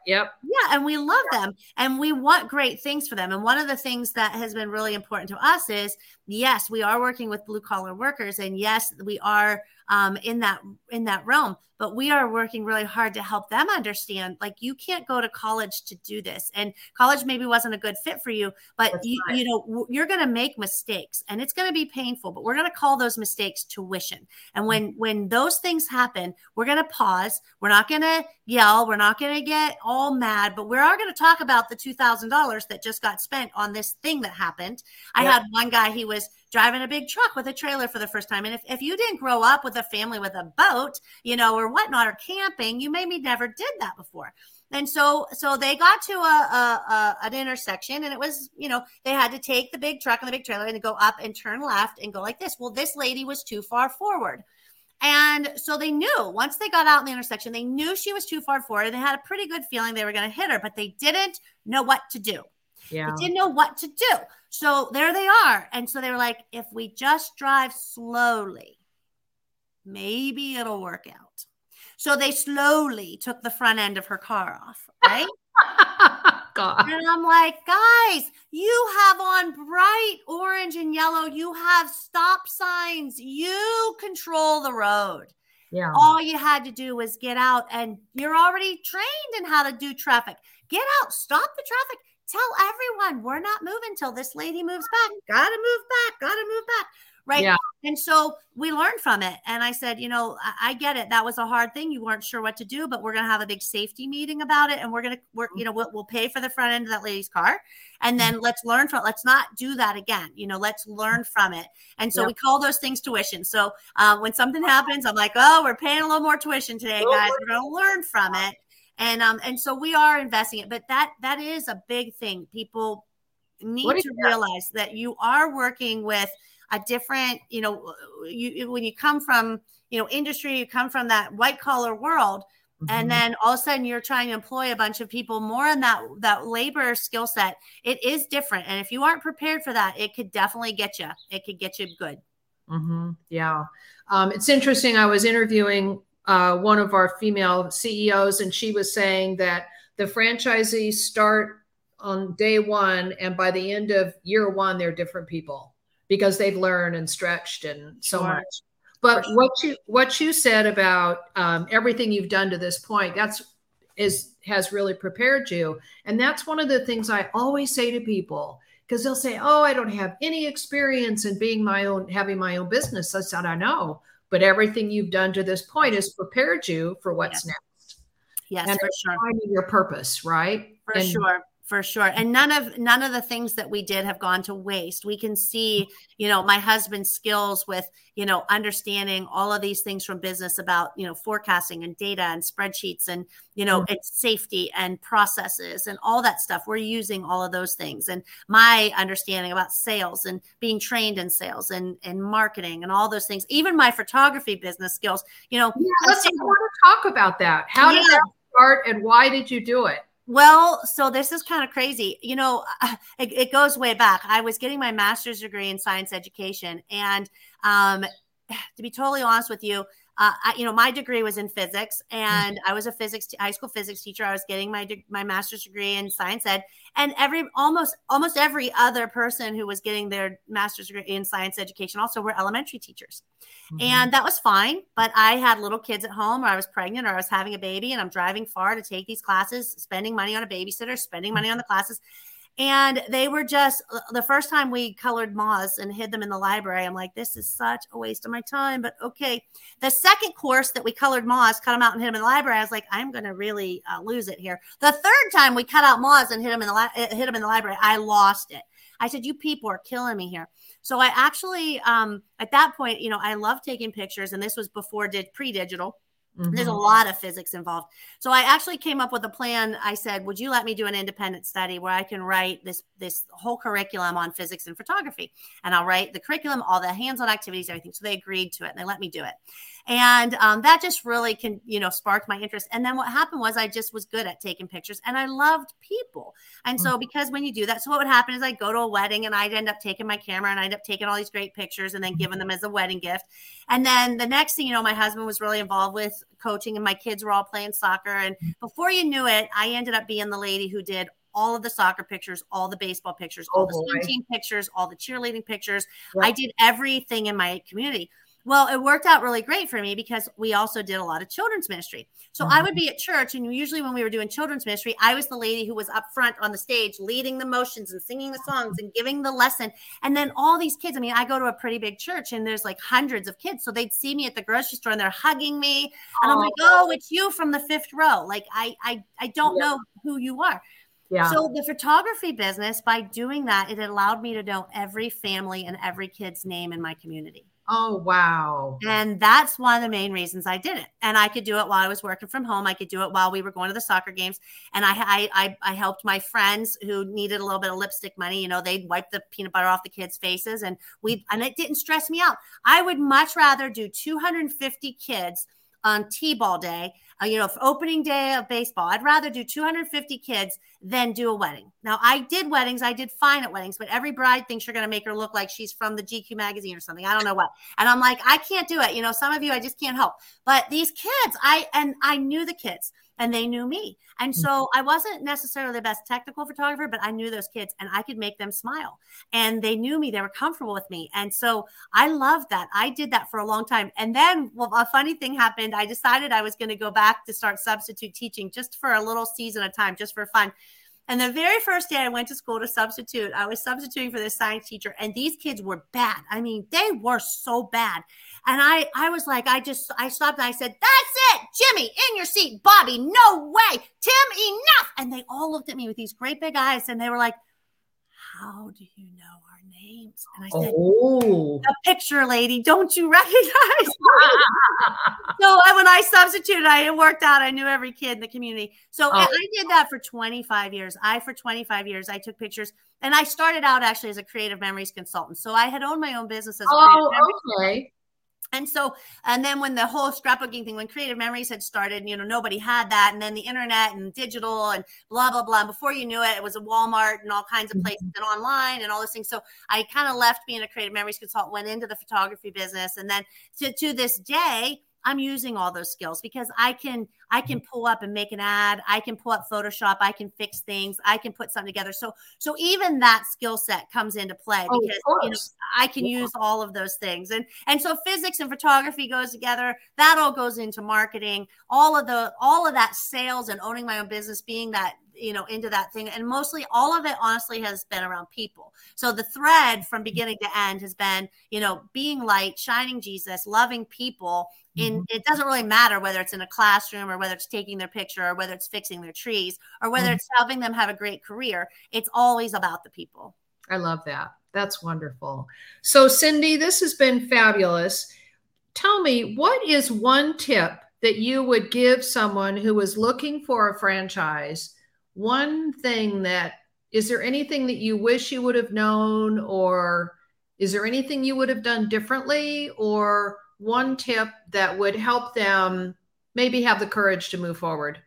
Yep. Yeah. And we love yeah. them and we want great things for them. And one of the things that has been really important to us is yes, we are working with blue collar workers. And yes, we are um, in that in that realm but we are working really hard to help them understand like you can't go to college to do this and college maybe wasn't a good fit for you but you, you know you're going to make mistakes and it's going to be painful but we're going to call those mistakes tuition and when when those things happen we're going to pause we're not going to yell we're not going to get all mad but we are going to talk about the $2000 that just got spent on this thing that happened. I had one guy he was driving a big truck with a trailer for the first time. And if, if you didn't grow up with a family with a boat, you know, or whatnot, or camping, you maybe never did that before. And so, so they got to a, a, a, an intersection, and it was, you know, they had to take the big truck and the big trailer and go up and turn left and go like this. Well, this lady was too far forward. And so they knew once they got out in the intersection, they knew she was too far forward. And they had a pretty good feeling they were going to hit her, but they didn't know what to do. Yeah. They didn't know what to do. So there they are. And so they were like, if we just drive slowly, maybe it'll work out. So they slowly took the front end of her car off, right? God. And I'm like, guys, you have on bright orange and yellow. You have stop signs. You control the road. Yeah. All you had to do was get out, and you're already trained in how to do traffic. Get out, stop the traffic, tell everyone we're not moving till this lady moves back. Gotta move back. Gotta move back. Right. Yeah. And so we learned from it. And I said, you know, I, I get it. That was a hard thing. You weren't sure what to do, but we're going to have a big safety meeting about it. And we're going to, work, you know, we'll, we'll pay for the front end of that lady's car. And then mm-hmm. let's learn from it. Let's not do that again. You know, let's learn from it. And so we call those things tuition. So uh, when something happens, I'm like, oh, we're paying a little more tuition today, guys. We're going to learn from it and um and so we are investing it but that that is a big thing. People need to realize that you are working with a different you know you when you come from you know industry you come from that white collar world mm-hmm. and then all of a sudden you're trying to employ a bunch of people more in that that labor skill set it is different. And if you aren't prepared for that it could definitely get you it could get you good. Mm-hmm. yeah. Um, it's interesting i was interviewing uh, one of our female CEOs, and she was saying that the franchisees start on day one, and by the end of year one, they're different people because they've learned and stretched and so sure. much. But sure. what you what you said about um, everything you've done to this point, that's is has really prepared you, and that's one of the things I always say to people because they'll say, "Oh, I don't have any experience in being my own, having my own business." I said, "I know." But everything you've done to this point has prepared you for what's yes. next. Yes, and for sure. Finding your purpose, right? For and, sure for sure. And none of none of the things that we did have gone to waste. We can see you know my husband's skills with you know understanding all of these things from business about you know forecasting and data and spreadsheets and you know mm-hmm. it's safety and processes and all that stuff. We're using all of those things. And my understanding about sales and being trained in sales and and marketing and all those things even my photography business skills you know yeah, let's want to talk about that. How yeah. did that start and why did you do it well, so this is kind of crazy. You know, it, it, goes way back. I was getting my master's degree in science education. And um, to be totally honest with you, uh, I, you know, my degree was in physics, and mm-hmm. I was a physics t- high school physics teacher. I was getting my de- my master's degree in science ed, and every almost almost every other person who was getting their master's degree in science education also were elementary teachers, mm-hmm. and that was fine. But I had little kids at home, or I was pregnant, or I was having a baby, and I'm driving far to take these classes, spending money on a babysitter, spending money on the classes, and they were just uh, the first time we colored moths and hid them in the library. I'm like, this is such a waste of my time, but okay. The second course that we colored moths, cut them out and hid them in the library, I was like, I'm going to really uh, lose it here. The third time we cut out moths and hid them in the li- uh, hid them in the library, I lost it. I said, you people are killing me here. So I actually, um, at that point, you know, I love taking pictures, and this was before did pre digital. Mm-hmm. There's a mm-hmm. lot of physics involved. So I actually came up with a plan. I said, "Would you let me do an independent study where I can write this this whole curriculum on physics and photography, and I'll write the curriculum, all the hands-on activities, everything." So they agreed to it, and they let me do it and um, that just really can you know sparked my interest and then what happened was i just was good at taking pictures and i loved people and so mm-hmm. because when you do that so what would happen is i go to a wedding and i'd end up taking my camera and i'd end up taking all these great pictures and then giving them as a wedding gift and then the next thing you know my husband was really involved with coaching and my kids were all playing soccer and mm-hmm. before you knew it i ended up being the lady who did all of the soccer pictures, all the baseball pictures, all oh, the swim team pictures, all the cheerleading pictures. Yep. I did everything in my community. Well, it worked out really great for me because we also did a lot of children's ministry. So mm-hmm. I would be at church, and usually when we were doing children's ministry, I was the lady who was up front on the stage leading the motions and singing the songs and giving the lesson. And then all these kids, I mean, I go to a pretty big church and there's like hundreds of kids. So they'd see me at the grocery store and they're hugging me. And I'm like, oh, it's you from the fifth row. Like, I, I, I don't yeah. know who you are. Yeah. So the photography business, by doing that, it allowed me to know every family and every kid's name in my community. Oh, wow. And that's one of the main reasons I did it. And I could do it while I was working from home. I could do it while we were going to the soccer games. And I, I, I, I helped my friends who needed a little bit of lipstick money. You know, they'd wipe the peanut butter off the kids' faces and we, and it didn't stress me out. I would much rather do 250 kids on T-ball day, uh, you know, opening day of baseball. I'd rather do 250 kids than do a wedding. Now, I did weddings. I did fine at weddings, but every bride thinks you're going to make her look like she's from the GQ magazine or something. I don't know what. And I'm like, I can't do it. You know, some of you I just can't help. But these kids, I and I knew the kids and they knew me. And so mm-hmm. I wasn't necessarily the best technical photographer, but I knew those kids and I could make them smile. And they knew me, they were comfortable with me. And so I loved that. I did that for a long time. And then well, a funny thing happened. I decided I was going to go back to start substitute teaching just for a little season of time, just for fun. And the very first day I went to school to substitute, I was substituting for this science teacher, and these kids were bad. I mean, they were so bad. And I, I was like, I just, I stopped and I said, that's it, Jimmy, in your seat, Bobby, no way, Tim, enough. And they all looked at me with these great big eyes and they were like, how do you know our names? And I said, Oh, the picture lady, don't you recognize? so when I substituted, I it worked out. I knew every kid in the community. So oh. I did that for 25 years. I, for 25 years, I took pictures and I started out actually as a creative memories consultant. So I had owned my own business as a oh, okay. And so, and then when the whole scrapbooking thing, when Creative Memories had started, you know, nobody had that. And then the internet and digital and blah, blah, blah. And before you knew it, it was a Walmart and all kinds of mm-hmm. places and online and all those things. So I kind of left being a Creative Memories consultant, went into the photography business. And then to, to this day, I'm using all those skills because I can I can mm-hmm. pull up and make an ad, I can pull up Photoshop, I can fix things, I can put something together. So so even that skill set comes into play oh, because you know I can yeah. use all of those things. And and so physics and photography goes together. That all goes into marketing. All of the all of that sales and owning my own business being that you know into that thing. And mostly all of it honestly has been around people. So the thread from beginning to end has been you know being light shining jesus loving people in mm-hmm. it doesn't really matter whether it's in a classroom or whether it's taking their picture or whether it's fixing their trees or whether mm-hmm. it's helping them have a great career. It's always about the people. I love that. That's wonderful. So cindy this has been fabulous. Tell me what is one tip that you would give someone who is looking for a franchise one thing that is there anything that you wish you would have known or is there anything you would have done differently or one tip that would help them maybe have the courage to move forward?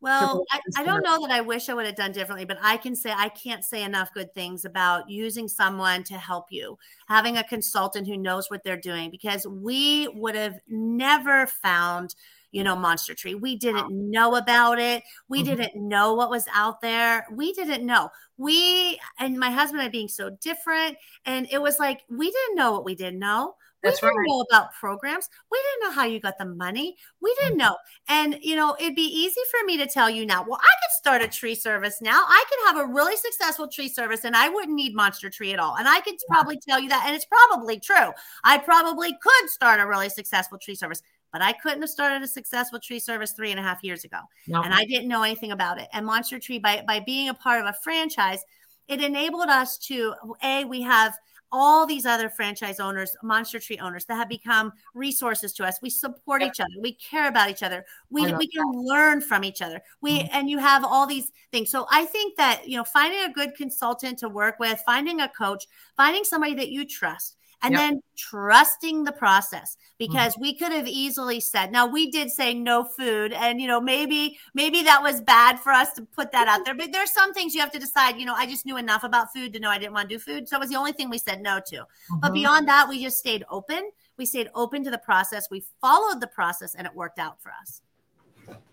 Well I, I, don't know that i wish i would have done differently but i can say i can't say enough good things about using someone to help you. Having a consultant who knows what they're doing because we would have never found you know, Monster Tree. We didn't know about it. We mm-hmm. didn't know what was out there. We didn't know. We and my husband and I being so different. And it was like we didn't know what we didn't know. We That's didn't right. know about programs. We didn't know how you got the money. We didn't mm-hmm. know. And, you know, it'd be easy for me to tell you now, well, I could start a tree service now. I could have a really successful tree service and I wouldn't need Monster Tree at all. And I could probably tell you that. And it's probably true. I probably could start a really successful tree service but I couldn't have started a successful tree service three and a half years ago. And I didn't know anything about it. And Monster Tree, by, by being a part of a franchise, it enabled us to a we have all these other franchise owners, Monster Tree owners that have become resources to us. We support each other. We care about each other. We, we can that. learn from each other. We mm-hmm. and you have all these things. So I think that you know finding a good consultant to work with, finding a coach, finding somebody that you trust and yep. then trusting the process because mm-hmm. we could have easily said now we did say no food and you know maybe maybe that was bad for us to put that out there but there's some things you have to decide you know i just knew enough about food to know i didn't want to do food so it was the only thing we said no to mm-hmm. but beyond that we just stayed open we stayed open to the process we followed the process and it worked out for us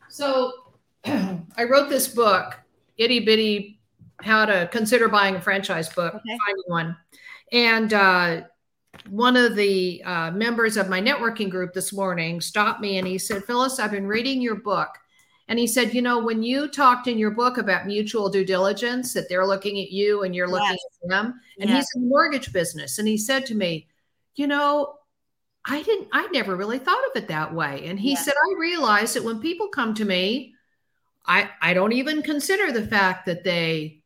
so i wrote this book itty bitty how to consider buying a franchise book okay. finding one and uh one of the uh, members of my networking group this morning stopped me and he said, Phyllis, I've been reading your book. And he said, You know, when you talked in your book about mutual due diligence, that they're looking at you and you're looking yes. at them, and yes. he's in the mortgage business. And he said to me, You know, I didn't, I never really thought of it that way. And he yes. said, I realized that when people come to me, I, I don't even consider the fact that they,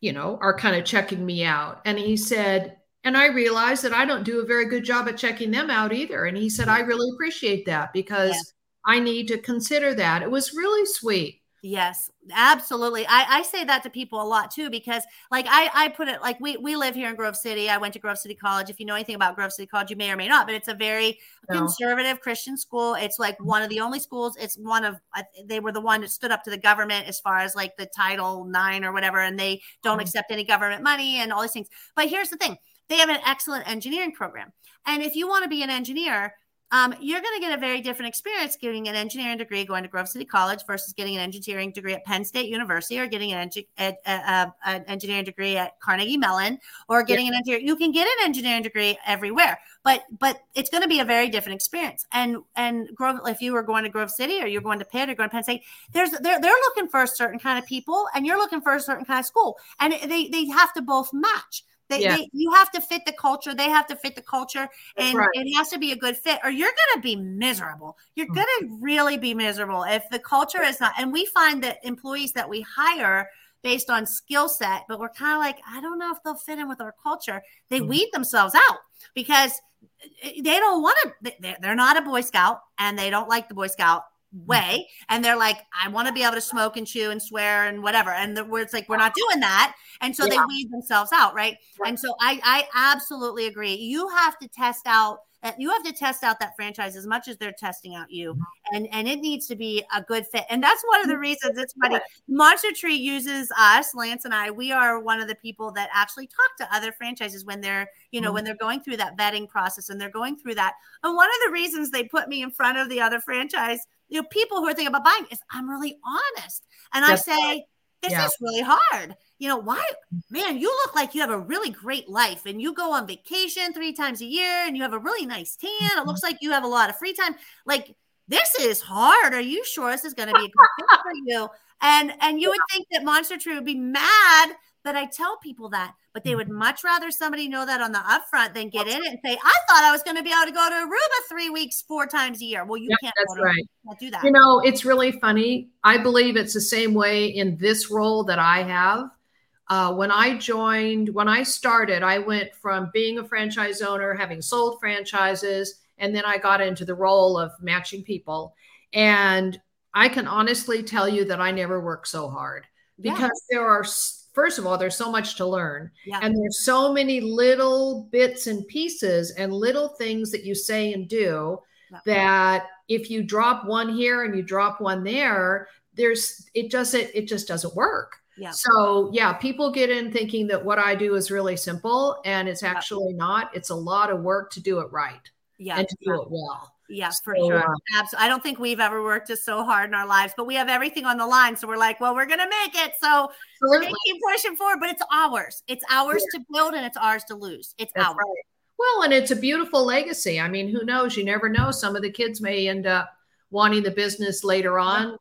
you know, are kind of checking me out. And he said, and I realized that I don't do a very good job at checking them out either. And he said, I really appreciate that because yeah. I need to consider that. It was really sweet. Yes, absolutely. I, I say that to people a lot too because like I, I put it like we we live here in Grove City. I went to Grove City College. If you know anything about Grove City College, you may or may not, but it's a very no. conservative Christian school. It's like one of the only schools. It's one of they were the one that stood up to the government as far as like the Title Nine or whatever, and they don't mm-hmm. accept any government money and all these things. But here's the thing: they have an excellent engineering program. And if you want to be an engineer, um, you're going to get a very different experience getting an engineering degree going to Grove City College versus getting an engineering degree at Penn State University or getting an, engi- an engineering degree at Carnegie Mellon or getting an engineer. You can get an engineering degree everywhere, but but it's going to be a very different experience. And and Grove, if you were going to Grove City or you're going to Pitt or going to Penn State, there's they're they're looking for a certain kind of people, and you're looking for a certain kind of school, and they they have to both match. They, yeah. they, you have to fit the culture. They have to fit the culture, and right. it has to be a good fit, or you're going to be miserable. You're mm-hmm. going to really be miserable if the culture is not. And we find that employees that we hire based on skill set, but we're kind of like, I don't know if they'll fit in with our culture. They mm-hmm. weed themselves out because eh, they don't want to. They're not a Boy Scout, and they don't like the Boy Scout way and they're like i want to be able to smoke and chew and swear and whatever and the, it's like we're not doing that and so yeah. they weed themselves out right? and so i i absolutely agree you have to test out uh, you have to test out that franchise as much as they're testing out you mm-hmm. and and it needs to be a good fit and that's one of the reasons it's funny monster tree uses us lance and i we are one of the people that actually talk to other franchises when they're you know mm-hmm. when they're going through that vetting process and they're going through that and one of the reasons they put me in front of the other franchise you know, people who are thinking about buying is I'm really honest. And That's I say, this yeah. is really hard. You know, why, man, you look like you have a really great life and you go on vacation three times a year and you have a really nice tan. Mm-hmm. It looks like you have a lot of free time. Like, this is hard. Are you sure this is going to be a good fit for you? And and you would think that Monster Tree would be mad that I tell people that, but they would mm-hmm. much rather somebody know that on the upfront than get in it and say, I thought I was going to be able to go to Aruba three weeks, four times a year. Well, you yep, can't. That's right. Can't do that. You know, it's really funny. I believe it's the same way in this role that I have. Uh, when I joined, when I started, I went from being a franchise owner, having sold franchises, and then I got into the role of matching people. And I can honestly tell you that I never worked so hard because yeah. there are first of all, there's so much to learn. Yeah. And there's so many little bits and pieces and little things that you say and do yeah. that if you drop one here and you drop one there, there's it doesn't it just doesn't work. Yeah. So yeah, people get in thinking that what I do is really simple and it's actually yeah. not. It's a lot of work to do it right. Yeah. And to do it well. Yeah, for sure. Uh, Absolutely. I don't think we've ever worked just so hard in our lives, but we have everything on the line. So we're like, well, we're going to make it. So we're going to keep pushing forward, but it's ours. It's ours yeah. to build and it's ours to lose. It's That's ours. Right. Well, and it's a beautiful legacy. I mean, who knows? You never know. Some of the kids may end up wanting the business later on.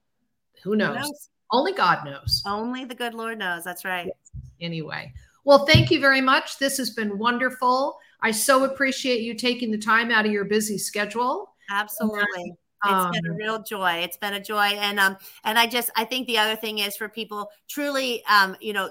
Who knows? Who knows? Only God knows. Only the good Lord knows. That's right. Yes. Anyway, well, thank you very much. This has been wonderful. I so appreciate you taking the time out of your busy schedule Absolutely. It's um, been a um, real joy. It's been a joy. And um, and I just I think the other thing is for people truly um, you know,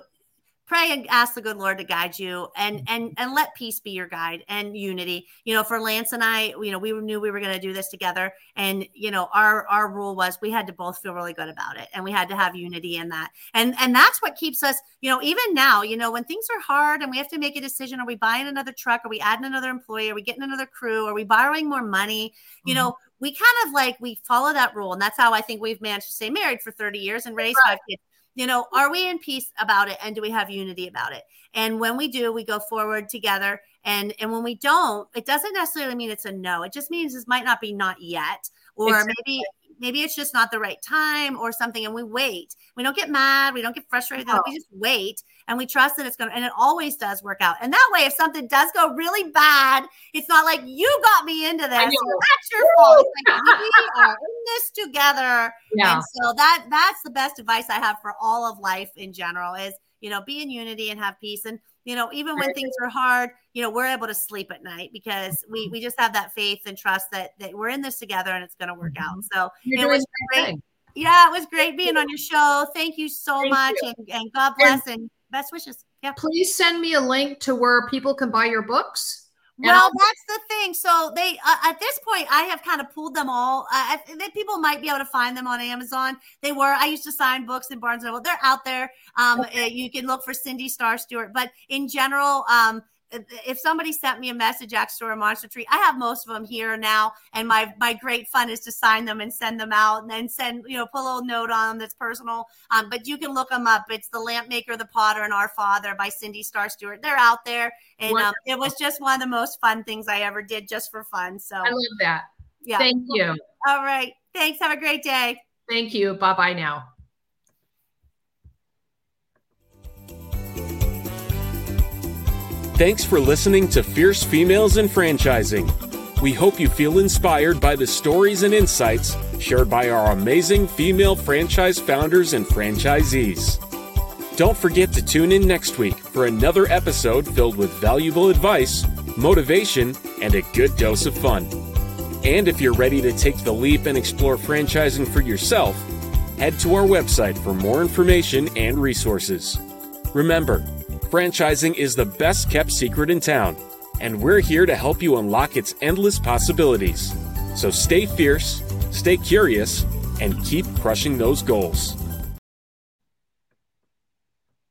pray and ask the good Lord to guide you and and and let peace be your guide and unity. You know, for Lance and I, you know, we knew we were going to do this together and you know, our our rule was we had to both feel really good about it and we had to have unity in that. And and that's what keeps us, you know, even now, you know, when things are hard and we have to make a decision are we buying another truck, are we adding another employee, are we getting another crew, are we borrowing more money? You mm-hmm. know, we kind of like we follow that rule and that's how I think we've managed to stay married for 30 years and raise right. five kids you know, are we in peace about it and do we have unity about it? And when we do, we go forward together. And and when we don't, it doesn't necessarily mean it's a no. It just means this might not be not yet, or exactly. maybe maybe it's just not the right time or something and we wait we don't get mad we don't get frustrated no. we just wait and we trust that it's going to and it always does work out and that way if something does go really bad it's not like you got me into this that's your fault like we are in this together yeah. and so that that's the best advice i have for all of life in general is you know be in unity and have peace and you know even when things are hard you know we're able to sleep at night because we mm-hmm. we just have that faith and trust that that we're in this together and it's going to work out mm-hmm. so You're it was great thing. yeah it was great being on your show thank you so thank much you. And, and god bless and, and best wishes yeah please send me a link to where people can buy your books well, that's the thing. So they, uh, at this point, I have kind of pulled them all. Uh, I, people might be able to find them on Amazon. They were. I used to sign books in Barnes and Noble. They're out there. Um, okay. Uh, you can look for Cindy Star Stewart. But in general, um, if somebody sent me a message extra or a monster tree, I have most of them here now, and my my great fun is to sign them and send them out, and then send you know put a little note on them that's personal. Um, but you can look them up. It's the Lamp Maker, the Potter, and Our Father by Cindy Star Stewart. They're out there, and um, it was just one of the most fun things I ever did, just for fun. So I love that. Yeah. Thank you. All right. Thanks. Have a great day. Thank you. Bye bye now. Thanks for listening to Fierce Females in Franchising. We hope you feel inspired by the stories and insights shared by our amazing female franchise founders and franchisees. Don't forget to tune in next week for another episode filled with valuable advice, motivation, and a good dose of fun. And if you're ready to take the leap and explore franchising for yourself, head to our website for more information and resources. Remember, Franchising is the best kept secret in town, and we're here to help you unlock its endless possibilities. So stay fierce, stay curious, and keep crushing those goals.